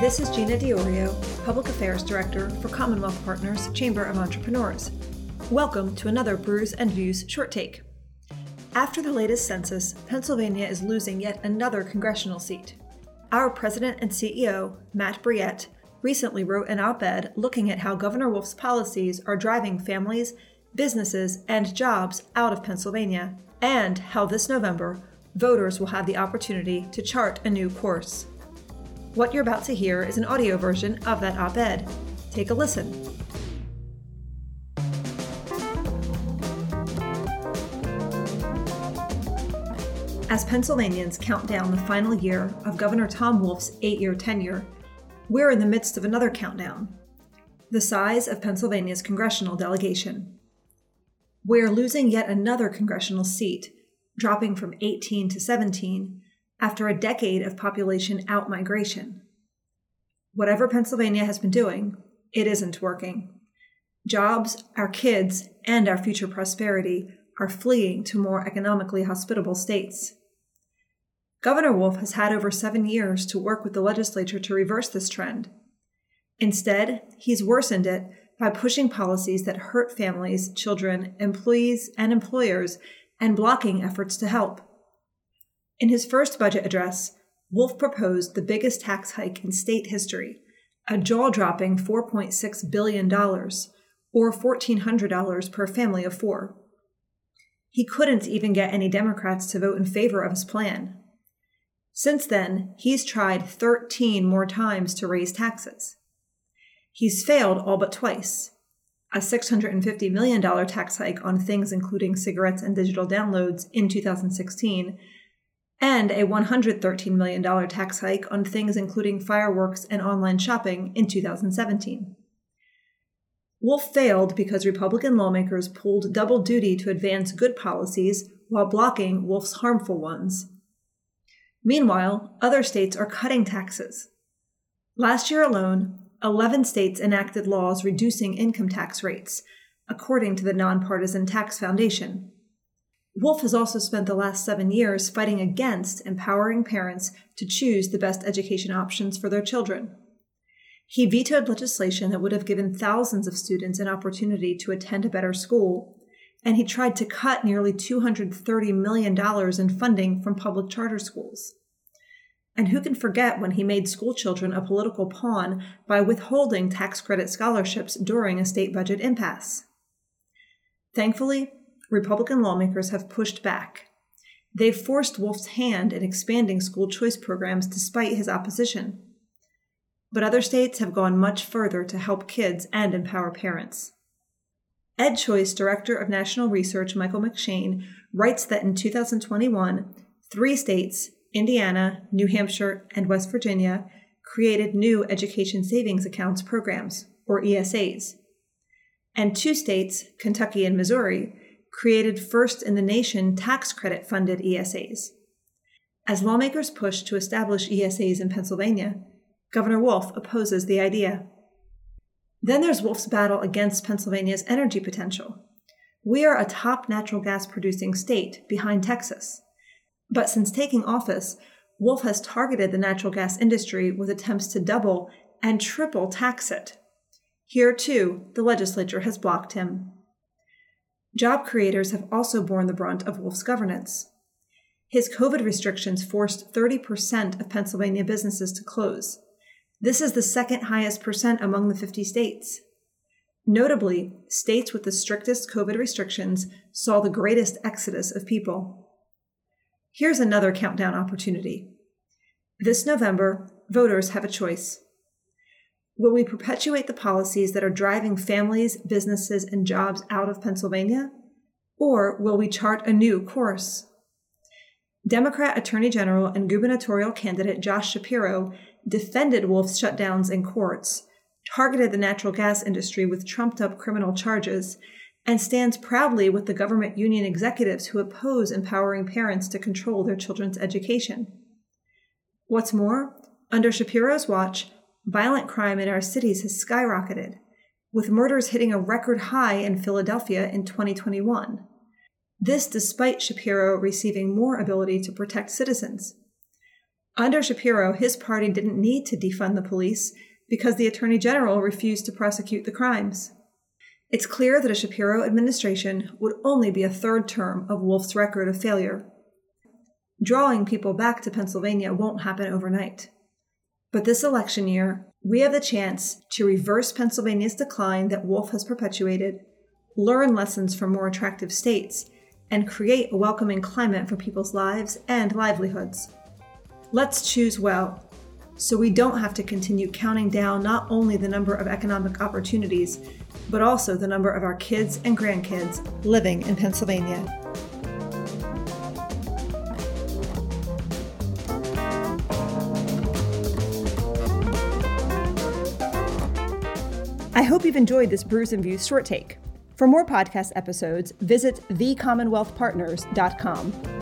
This is Gina Diorio, Public Affairs Director for Commonwealth Partners Chamber of Entrepreneurs. Welcome to another Brews and Views short take. After the latest census, Pennsylvania is losing yet another congressional seat. Our president and CEO, Matt Brouillette, recently wrote an op ed looking at how Governor Wolf's policies are driving families, businesses, and jobs out of Pennsylvania, and how this November, voters will have the opportunity to chart a new course. What you're about to hear is an audio version of that op ed. Take a listen. As Pennsylvanians count down the final year of Governor Tom Wolf's eight year tenure, we're in the midst of another countdown the size of Pennsylvania's congressional delegation. We're losing yet another congressional seat, dropping from 18 to 17 after a decade of population outmigration. Whatever Pennsylvania has been doing, it isn't working. Jobs, our kids, and our future prosperity are fleeing to more economically hospitable states. Governor Wolf has had over seven years to work with the legislature to reverse this trend. Instead, he's worsened it by pushing policies that hurt families, children, employees, and employers, and blocking efforts to help. In his first budget address, Wolf proposed the biggest tax hike in state history, a jaw dropping $4.6 billion, or $1,400 per family of four. He couldn't even get any Democrats to vote in favor of his plan. Since then, he's tried 13 more times to raise taxes. He's failed all but twice a $650 million tax hike on things including cigarettes and digital downloads in 2016, and a $113 million tax hike on things including fireworks and online shopping in 2017. Wolf failed because Republican lawmakers pulled double duty to advance good policies while blocking Wolf's harmful ones. Meanwhile, other states are cutting taxes. Last year alone, 11 states enacted laws reducing income tax rates, according to the Nonpartisan Tax Foundation. Wolf has also spent the last seven years fighting against empowering parents to choose the best education options for their children. He vetoed legislation that would have given thousands of students an opportunity to attend a better school, and he tried to cut nearly $230 million in funding from public charter schools. And who can forget when he made schoolchildren a political pawn by withholding tax credit scholarships during a state budget impasse? Thankfully, Republican lawmakers have pushed back. They've forced Wolf's hand in expanding school choice programs despite his opposition. But other states have gone much further to help kids and empower parents. EdChoice Director of National Research Michael McShane writes that in 2021, three states, Indiana, New Hampshire, and West Virginia, created new education savings accounts programs, or ESAs. And two states, Kentucky and Missouri, created first in the nation tax credit funded ESAs. As lawmakers push to establish ESAs in Pennsylvania, Governor Wolf opposes the idea. Then there's Wolf's battle against Pennsylvania's energy potential. We are a top natural gas producing state behind Texas. But since taking office, Wolf has targeted the natural gas industry with attempts to double and triple tax it. Here, too, the legislature has blocked him. Job creators have also borne the brunt of Wolf's governance. His COVID restrictions forced 30% of Pennsylvania businesses to close. This is the second highest percent among the 50 states. Notably, states with the strictest COVID restrictions saw the greatest exodus of people. Here's another countdown opportunity. This November, voters have a choice. Will we perpetuate the policies that are driving families, businesses, and jobs out of Pennsylvania? Or will we chart a new course? Democrat Attorney General and gubernatorial candidate Josh Shapiro defended Wolf's shutdowns in courts, targeted the natural gas industry with trumped up criminal charges, and stands proudly with the government union executives who oppose empowering parents to control their children's education. What's more, under Shapiro's watch, violent crime in our cities has skyrocketed, with murders hitting a record high in Philadelphia in 2021. This despite Shapiro receiving more ability to protect citizens. Under Shapiro, his party didn't need to defund the police because the Attorney General refused to prosecute the crimes. It's clear that a Shapiro administration would only be a third term of Wolf's record of failure. Drawing people back to Pennsylvania won't happen overnight. But this election year, we have the chance to reverse Pennsylvania's decline that Wolf has perpetuated, learn lessons from more attractive states, and create a welcoming climate for people's lives and livelihoods. Let's choose well so we don't have to continue counting down not only the number of economic opportunities, but also the number of our kids and grandkids living in Pennsylvania. I hope you've enjoyed this Brews and Views short take. For more podcast episodes, visit thecommonwealthpartners.com.